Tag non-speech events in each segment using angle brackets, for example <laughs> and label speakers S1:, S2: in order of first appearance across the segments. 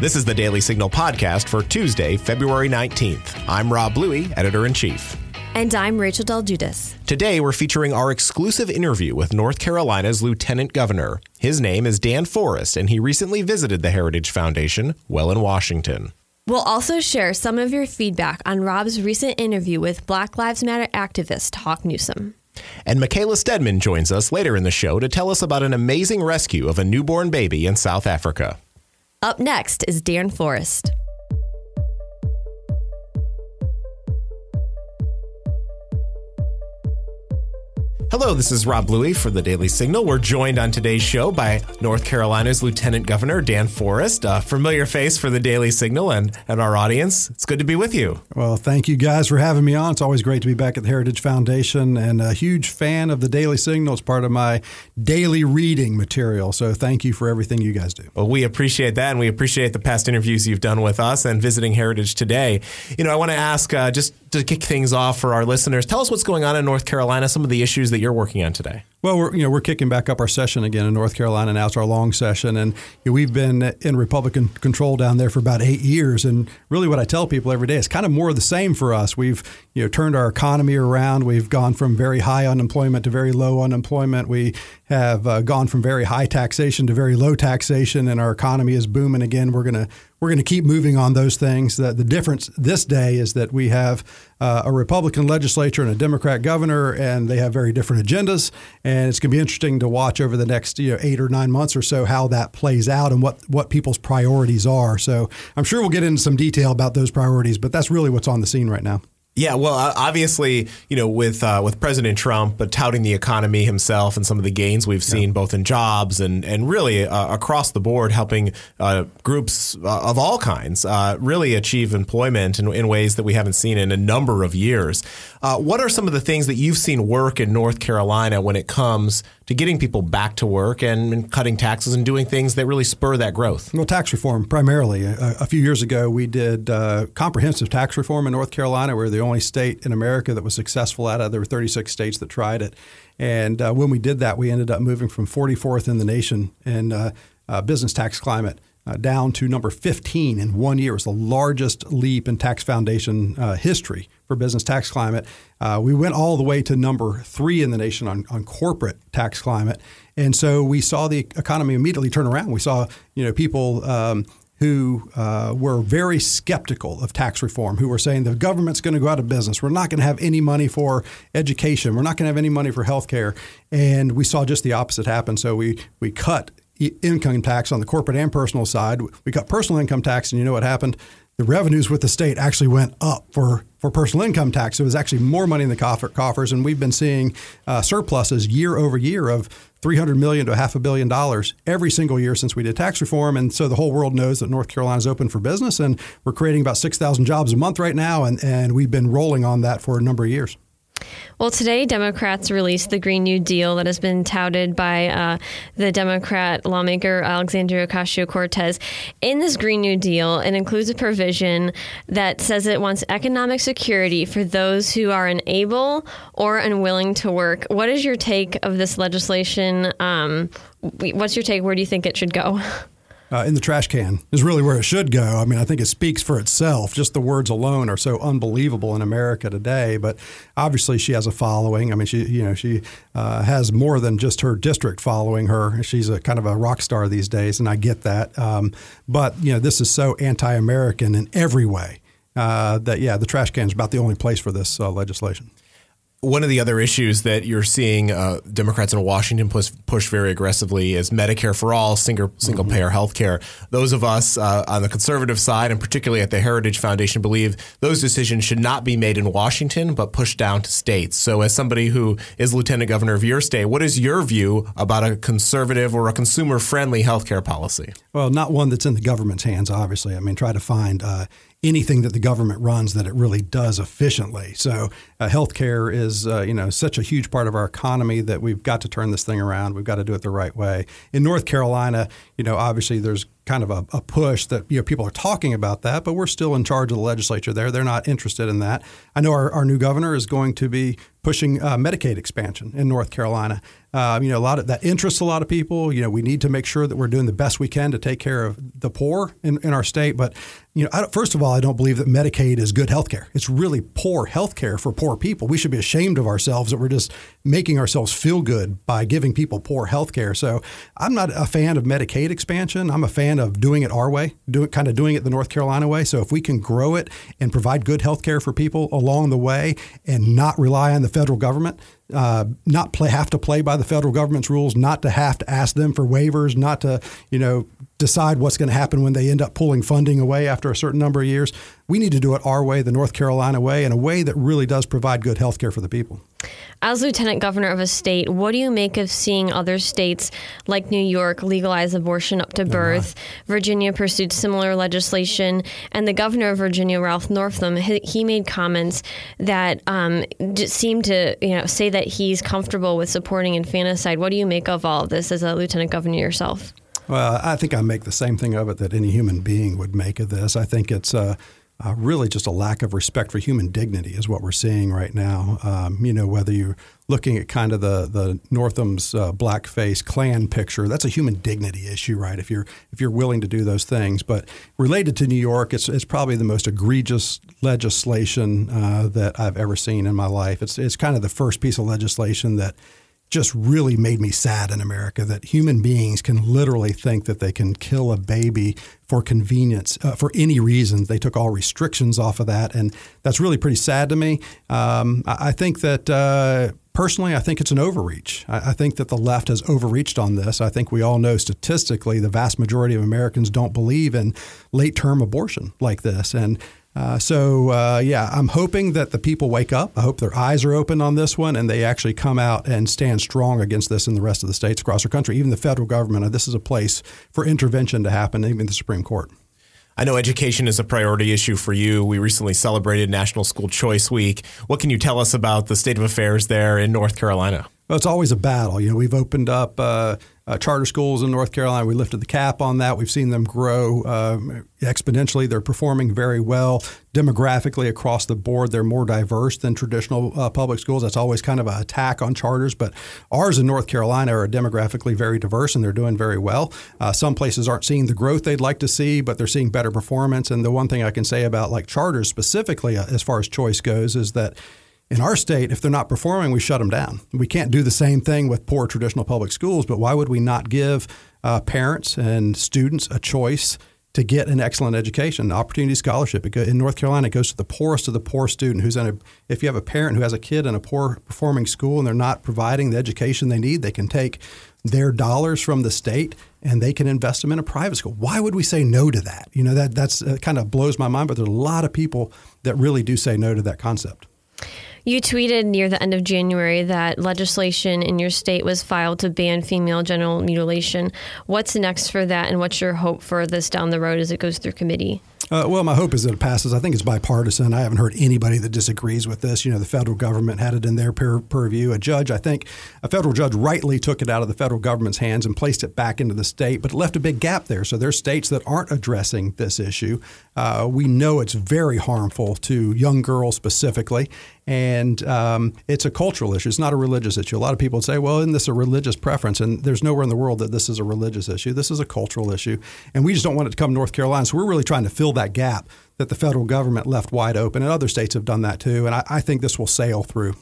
S1: This is the Daily Signal podcast for Tuesday, February 19th. I'm Rob Bluey, editor in chief.
S2: And I'm Rachel del Guidice.
S1: Today, we're featuring our exclusive interview with North Carolina's Lieutenant Governor. His name is Dan Forest, and he recently visited the Heritage Foundation well in Washington.
S2: We'll also share some of your feedback on Rob's recent interview with Black Lives Matter activist Hawk Newsom.
S1: And Michaela Stedman joins us later in the show to tell us about an amazing rescue of a newborn baby in South Africa.
S2: Up next is Dan Forest.
S1: Hello, this is Rob Bluey for the Daily Signal. We're joined on today's show by North Carolina's Lieutenant Governor Dan Forest, a familiar face for the Daily Signal and, and our audience. It's good to be with you.
S3: Well, thank you guys for having me on. It's always great to be back at the Heritage Foundation and a huge fan of the Daily Signal. It's part of my daily reading material. So thank you for everything you guys do.
S1: Well, we appreciate that, and we appreciate the past interviews you've done with us and visiting Heritage today. You know, I want to ask uh, just to kick things off for our listeners, tell us what's going on in North Carolina, some of the issues that you're working on today?
S3: Well, we're you know we're kicking back up our session again in North Carolina now. It's our long session, and you know, we've been in Republican control down there for about eight years. And really, what I tell people every day is kind of more of the same for us. We've you know turned our economy around. We've gone from very high unemployment to very low unemployment. We have uh, gone from very high taxation to very low taxation, and our economy is booming again. We're gonna we're going to keep moving on those things. The, the difference this day is that we have uh, a Republican legislature and a Democrat governor, and they have very different agendas and it's going to be interesting to watch over the next you know eight or nine months or so how that plays out and what what people's priorities are. So I'm sure we'll get into some detail about those priorities, but that's really what's on the scene right now.
S1: Yeah, well, obviously, you know, with uh, with President Trump, but touting the economy himself and some of the gains we've seen yeah. both in jobs and and really uh, across the board, helping uh, groups uh, of all kinds uh, really achieve employment in, in, ways that we haven't seen in a number of years. Uh, what are some of the things that you've seen work in North Carolina when it comes to getting people back to work and, and cutting taxes and doing things that really spur that growth?
S3: Well, tax reform primarily. A, a few years ago, we did comprehensive tax reform in North Carolina. We're the only state in America that was successful at it. There were 36 states that tried it. And uh, when we did that, we ended up moving from 44th in the nation in uh, uh, business tax climate uh, down to number 15 in one year. Was the largest leap in tax foundation uh, history for business tax climate. Uh, we went all the way to number three in the nation on, on corporate tax climate. And so we saw the economy immediately turn around. We saw, you know, people um, who uh, were very skeptical of tax reform, who were saying the government's going to go out of business. We're not going to have any money for education. We're not going to have any money for health care. And we saw just the opposite happen. So we, we cut income tax on the corporate and personal side. We cut personal income tax, and you know what happened? The revenues with the state actually went up for, for personal income tax. It was actually more money in the coffer, coffers, and we've been seeing uh, surpluses year over year of 300 million to half a billion dollars every single year since we did tax reform. And so the whole world knows that North Carolina is open for business and we're creating about 6,000 jobs a month right now. And, and we've been rolling on that for a number of years.
S2: Well, today Democrats released the Green New Deal that has been touted by uh, the Democrat lawmaker Alexandria Ocasio Cortez. In this Green New Deal, it includes a provision that says it wants economic security for those who are unable or unwilling to work. What is your take of this legislation? Um, what's your take? Where do you think it should go? <laughs>
S3: uh, in the trash can is really where it should go. I mean, I think it speaks for itself. Just the words alone are so unbelievable in America today. But obviously, she has a following. I mean, she you know she uh, has more than just her district following her. She's a kind of a rock star these days, and I get that. Um, but you know, this is so anti-American in every way uh, that yeah, the trash can is about the only place for this uh, legislation
S1: one of the other issues that you're seeing uh, Democrats in Washington push, push very aggressively is Medicare for all, single single mm-hmm. payer health care. Those of us uh, on the conservative side, and particularly at the Heritage Foundation, believe those decisions should not be made in Washington, but pushed down to states. So, as somebody who is lieutenant governor of your state, what is your view about a conservative or a consumer friendly health care policy?
S3: Well, not one that's in the government's hands, obviously. I mean, try to find uh, anything that the government runs that it really does efficiently. So uh, healthcare is uh, you know such a huge part of our economy that we've got to turn this thing around. We've got to do it the right way. In North Carolina, you know, obviously there's kind of a, a, push that you know people are talking about that, but we're still in charge of the legislature there. They're not interested in that. I know our, our new governor is going to be pushing uh, Medicaid expansion in North Carolina. Uh, you know, a lot of that interests a lot of people. You know, we need to make sure that we're doing the best we can to take care of the poor in, in our state. But you know, first of all, I don't believe that Medicaid is good health care. It's really poor health care for poor people. We should be ashamed of ourselves that we're just making ourselves feel good by giving people poor health care. So I'm not a fan of Medicaid expansion. I'm a fan of doing it our way, doing kind of doing it the North Carolina way. So if we can grow it and provide good health care for people along the way and not rely on the federal government, uh, not play have to play by the federal government's rules, not to have to ask them for waivers, not to you know decide what's going to happen when they end up pulling funding away after a certain number of years. We need to do it our way, the North Carolina way, in a way that really does provide good health care for the people.
S2: As lieutenant governor of a state, what do you make of seeing other states like New York legalize abortion up to birth? Virginia pursued similar legislation, and the governor of Virginia, Ralph Northam, he made comments that um, seemed to you know say that he's comfortable with supporting infanticide. What do you make of all of this as a lieutenant governor yourself?
S3: Well, I think I make the same thing of it that any human being would make of this. I think it's uh, uh, really just a lack of respect for human dignity is what we're seeing right now. Um, you know, whether you're looking at kind of the the Northam's uh, blackface Klan picture, that's a human dignity issue, right? If you're if you're willing to do those things, but related to New York, it's it's probably the most egregious legislation uh, that I've ever seen in my life. It's it's kind of the first piece of legislation that just really made me sad in America that human beings can literally think that they can kill a baby for convenience uh, for any reason. They took all restrictions off of that, and that's really pretty sad to me. Um, I, I, think that. Uh, personally, I think it's an overreach. I, I, think that the left has overreached on this. I think we all know statistically the vast majority of Americans don't believe in late term abortion like this. And uh, so, uh, yeah, I'm hoping that the people wake up. I hope their eyes are open on this one and they actually come out and stand strong against this in the rest of the states across our country, even the federal government. Uh, this is a place for intervention to happen, even the Supreme Court.
S1: I know education is a priority issue for you. We recently celebrated National School Choice Week. What can you tell us about the state of affairs there in North Carolina?
S3: Well, it's always a battle. You know, we've opened up uh, uh, charter schools in North Carolina. We lifted the cap on that. We've seen them grow uh, exponentially. They're performing very well demographically across the board. They're more diverse than traditional uh, public schools. That's always kind of an attack on charters, but ours in North Carolina are demographically very diverse and they're doing very well. Uh, some places aren't seeing the growth they'd like to see, but they're seeing better performance. And the one thing I can say about like charters specifically, uh, as far as choice goes, is that in our state, if they're not performing, we shut them down. We can't do the same thing with poor traditional public schools, but why would we not give uh, parents and students a choice to get an excellent education, opportunity scholarship? in North Carolina, it goes to the poorest of the poor student who's in a, if you have a parent who has a kid in a poor performing school and they're not providing the education they need, they can take their dollars from the state and they can invest them in a private school. Why would we say no to that? You know, that that's uh, kind of blows my mind, but there's a lot of people that really do say no to that concept.
S2: You tweeted near the end of January that legislation in your state was filed to ban female genital mutilation. What's next for that, and what's your hope for this down the road as it goes through committee?
S3: Uh, well, my hope is that it passes. I think it's bipartisan. I haven't heard anybody that disagrees with this. You know, the federal government had it in their pur- purview. A judge, I think, a federal judge rightly took it out of the federal government's hands and placed it back into the state, but left a big gap there. So there's states that aren't addressing this issue. Uh, we know it's very harmful to young girls specifically, and um, it's a cultural issue. It's not a religious issue. A lot of people say, well, isn't this a religious preference? And there's nowhere in the world that this is a religious issue. This is a cultural issue. And we just don't want it to come to North Carolina. So we're really trying to fill that gap that the federal government left wide open. And other states have done that too. And I, I think this will sail through.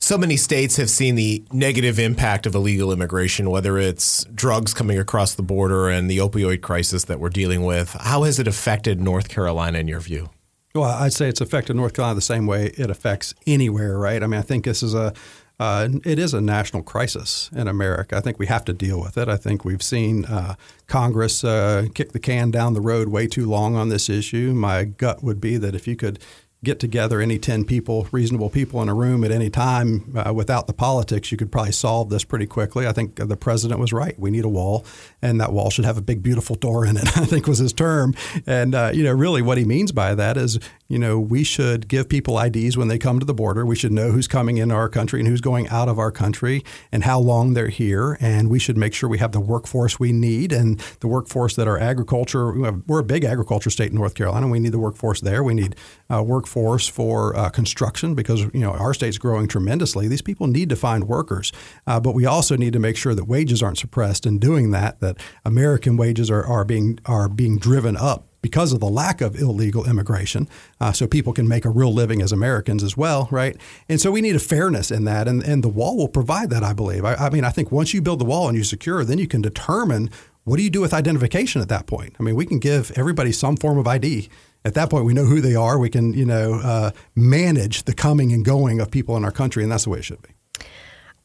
S1: So many states have seen the negative impact of illegal immigration, whether it's drugs coming across the border and the opioid crisis that we're dealing with. How has it affected North Carolina in your view?
S3: Well, I'd say it's affected North Carolina the same way it affects anywhere, right? I mean, I think this is a uh, it is a national crisis in America. I think we have to deal with it. I think we've seen uh, Congress uh, kick the can down the road way too long on this issue. My gut would be that if you could get together any 10 people, reasonable people in a room at any time uh, without the politics, you could probably solve this pretty quickly. I think the president was right. We need a wall, and that wall should have a big, beautiful door in it, <laughs> I think was his term. And, uh, you know, really what he means by that is, you know, we should give people IDs when they come to the border. We should know who's coming into our country and who's going out of our country and how long they're here. And we should make sure we have the workforce we need and the workforce that our agriculture, we're a big agriculture state in North Carolina. We need the workforce there. We need uh, workforce for uh, construction because you know our state's growing tremendously. These people need to find workers, uh, but we also need to make sure that wages aren't suppressed. In doing that, that American wages are, are being are being driven up because of the lack of illegal immigration, uh, so people can make a real living as Americans as well, right? And so we need a fairness in that, and, and the wall will provide that, I believe. I, I mean, I think once you build the wall and you secure, then you can determine what do you do with identification at that point. I mean, we can give everybody some form of ID at that point we know who they are. We can, you know, uh, manage the coming and going of people in our country, and that's the way it should be.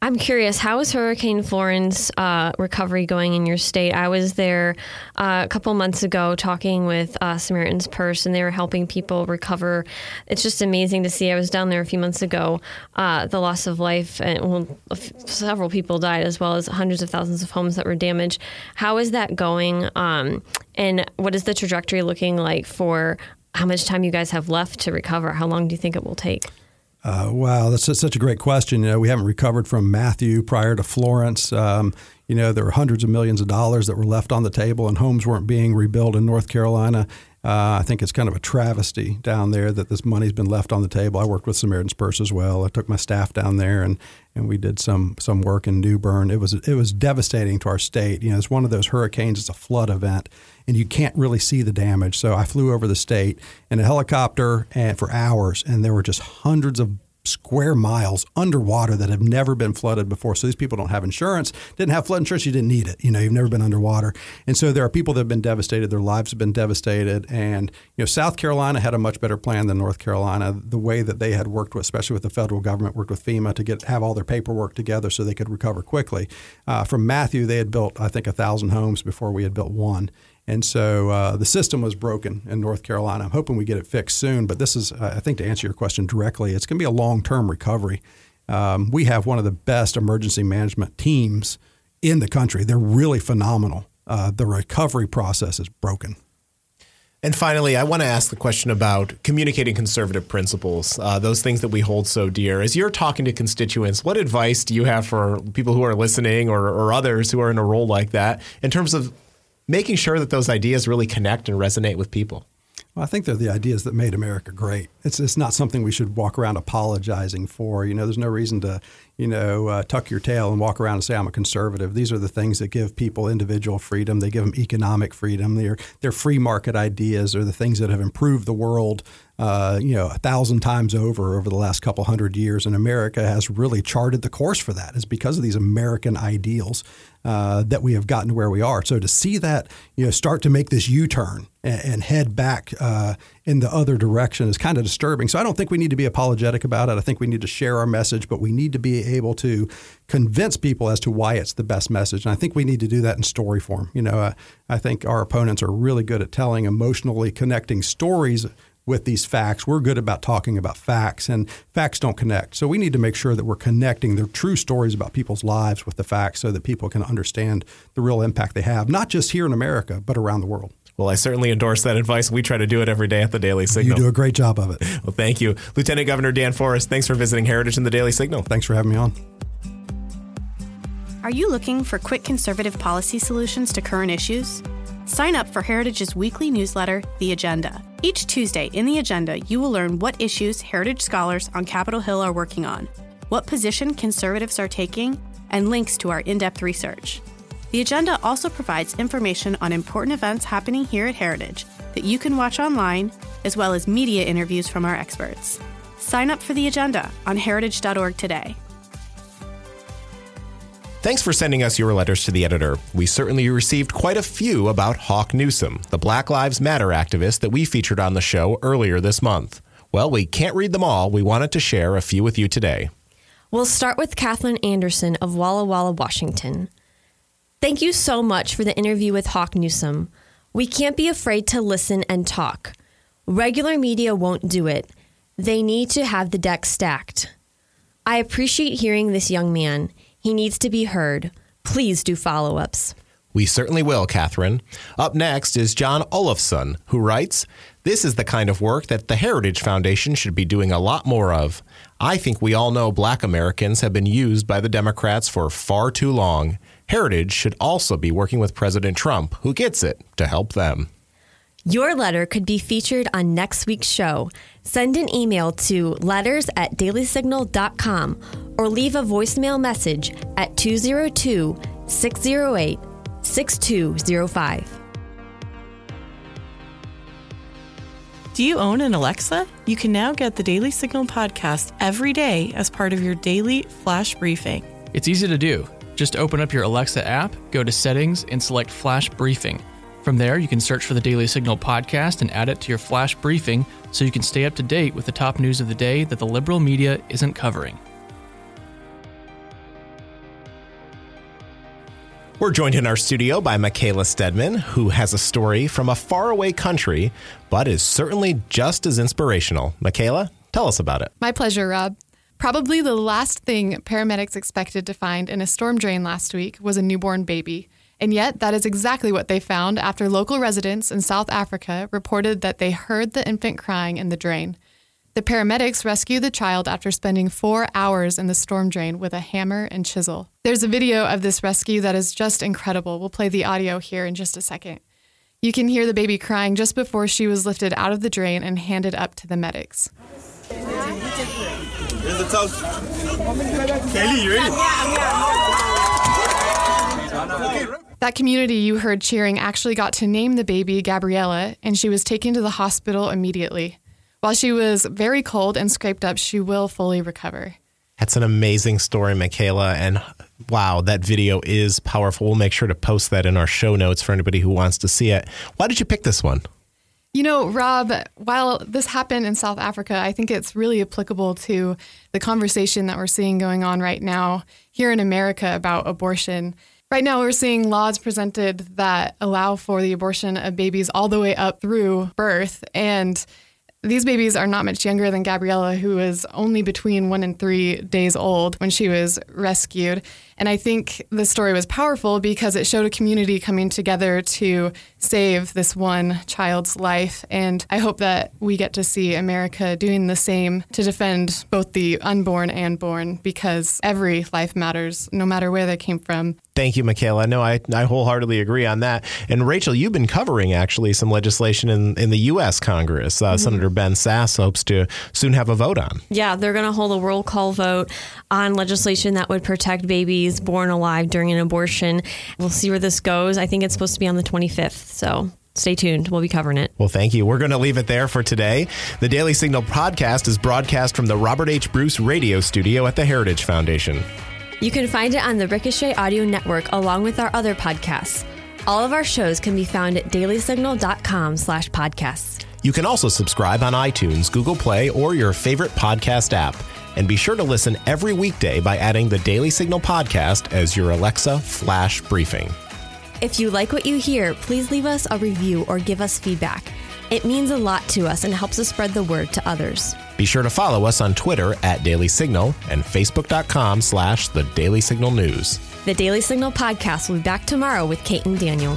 S2: I'm curious, how is Hurricane Florence uh, recovery going in your state? I was there uh, a couple months ago talking with uh, Samaritan's Purse, and they were helping people recover. It's just amazing to see. I was down there a few months ago. Uh, the loss of life, and well, several people died, as well as hundreds of thousands of homes that were damaged. How is that going? Um, and what is the trajectory looking like for how much time you guys have left to recover? How long do you think it will take?
S3: Uh, wow, that's such a great question. You know, we haven't recovered from Matthew prior to Florence. Um, you know, there were hundreds of millions of dollars that were left on the table, and homes weren't being rebuilt in North Carolina. Uh, I think it's kind of a travesty down there that this money's been left on the table. I worked with Samaritan's Purse as well. I took my staff down there and, and we did some some work in New Bern. It was it was devastating to our state. You know, it's one of those hurricanes. It's a flood event, and you can't really see the damage. So I flew over the state in a helicopter and for hours, and there were just hundreds of square miles underwater that have never been flooded before. So these people don't have insurance, didn't have flood insurance, you didn't need it. You know, you've never been underwater. And so there are people that have been devastated, their lives have been devastated. And, you know, South Carolina had a much better plan than North Carolina. The way that they had worked with, especially with the federal government, worked with FEMA to get have all their paperwork together so they could recover quickly. Uh, from Matthew, they had built, I think, a thousand homes before we had built one. And so uh, the system was broken in North Carolina. I'm hoping we get it fixed soon. But this is, I think, to answer your question directly, it's going to be a long term recovery. Um, we have one of the best emergency management teams in the country. They're really phenomenal. Uh, the recovery process is broken.
S1: And finally, I want to ask the question about communicating conservative principles, uh, those things that we hold so dear. As you're talking to constituents, what advice do you have for people who are listening or, or others who are in a role like that in terms of making sure that those ideas really connect and resonate with people.
S3: Well, I think they're the ideas that made America great. It's it's not something we should walk around apologizing for. You know, there's no reason to you know, uh, tuck your tail and walk around and say I'm a conservative. These are the things that give people individual freedom. They give them economic freedom. They're they're free market ideas. They're the things that have improved the world, uh, you know, a thousand times over over the last couple hundred years. And America has really charted the course for that. It's because of these American ideals uh, that we have gotten to where we are. So to see that, you know, start to make this U-turn and, and head back uh, in the other direction is kind of disturbing. So I don't think we need to be apologetic about it. I think we need to share our message, but we need to be able to convince people as to why it's the best message. And I think we need to do that in story form. You know, uh, I think our opponents are really good at telling emotionally connecting stories with these facts. We're good about talking about facts, and facts don't connect. So we need to make sure that we're connecting the true stories about people's lives with the facts so that people can understand the real impact they have, not just here in America, but around the world.
S1: Well, I certainly endorse that advice. We try to do it every day at the Daily Signal.
S3: You do a great job of it.
S1: well, thank you. Lieutenant Governor Dan Forest, thanks for visiting Heritage and the Daily Signal.
S3: Thanks for having me on.
S4: Are you looking for quick conservative policy solutions to current issues? Sign up for Heritage's weekly newsletter, The Agenda. Each Tuesday in The Agenda, you will learn what issues Heritage scholars on Capitol Hill are working on, what position conservatives are taking, and links to our in depth research. The agenda also provides information on important events happening here at Heritage that you can watch online, as well as media interviews from our experts. Sign up for the agenda on heritage.org today.
S1: Thanks for sending us your letters to the editor. We certainly received quite a few about Hawk Newsom, the Black Lives Matter activist that we featured on the show earlier this month. Well, we can't read them all. We wanted to share a few with you today.
S2: We'll start with Kathleen Anderson of Walla Walla, Washington. Thank you so much for the interview with Hawk Newsom. We can't be afraid to listen and talk. Regular media won't do it. They need to have the deck stacked. I appreciate hearing this young man. He needs to be heard. Please do follow ups.
S1: We certainly will, Catherine. Up next is John Olafson, who writes This is the kind of work that the Heritage Foundation should be doing a lot more of. I think we all know black Americans have been used by the Democrats for far too long. Heritage should also be working with President Trump, who gets it, to help them.
S2: Your letter could be featured on next week's show. Send an email to letters at dailysignal.com or leave a voicemail message at 202 608 6205.
S5: Do you own an Alexa? You can now get the Daily Signal podcast every day as part of your daily flash briefing.
S6: It's easy to do. Just open up your Alexa app, go to settings, and select flash briefing. From there, you can search for the Daily Signal podcast and add it to your flash briefing so you can stay up to date with the top news of the day that the liberal media isn't covering.
S1: We're joined in our studio by Michaela Stedman, who has a story from a faraway country, but is certainly just as inspirational. Michaela, tell us about it.
S7: My pleasure, Rob. Probably the last thing paramedics expected to find in a storm drain last week was a newborn baby. And yet, that is exactly what they found after local residents in South Africa reported that they heard the infant crying in the drain. The paramedics rescued the child after spending four hours in the storm drain with a hammer and chisel. There's a video of this rescue that is just incredible. We'll play the audio here in just a second. You can hear the baby crying just before she was lifted out of the drain and handed up to the medics. That community you heard cheering actually got to name the baby Gabriella, and she was taken to the hospital immediately. While she was very cold and scraped up, she will fully recover.
S1: That's an amazing story, Michaela. And wow, that video is powerful. We'll make sure to post that in our show notes for anybody who wants to see it. Why did you pick this one?
S7: You know, Rob, while this happened in South Africa, I think it's really applicable to the conversation that we're seeing going on right now here in America about abortion. Right now, we're seeing laws presented that allow for the abortion of babies all the way up through birth. And these babies are not much younger than Gabriella, who was only between one and three days old when she was rescued. And I think the story was powerful because it showed a community coming together to save this one child's life. And I hope that we get to see America doing the same to defend both the unborn and born because every life matters, no matter where they came from.
S1: Thank you, Michaela. No, I, I wholeheartedly agree on that. And Rachel, you've been covering actually some legislation in, in the U.S. Congress. Uh, mm-hmm. Senator Ben Sasse hopes to soon have a vote on.
S2: Yeah, they're going to hold a roll call vote on legislation that would protect babies born alive during an abortion. We'll see where this goes. I think it's supposed to be on the 25th. So stay tuned. We'll be covering it.
S1: Well, thank you. We're going to leave it there for today. The Daily Signal podcast is broadcast from the Robert H. Bruce radio studio at the Heritage Foundation.
S2: You can find it on the Ricochet Audio Network along with our other podcasts. All of our shows can be found at dailysignal.com slash podcasts.
S1: You can also subscribe on iTunes, Google Play, or your favorite podcast app. And be sure to listen every weekday by adding the Daily Signal podcast as your Alexa flash briefing.
S2: If you like what you hear, please leave us a review or give us feedback. It means a lot to us and helps us spread the word to others.
S1: Be sure to follow us on Twitter at Daily Signal and Facebook.com slash The Daily Signal News.
S2: The Daily Signal podcast will be back tomorrow with Kate and Daniel.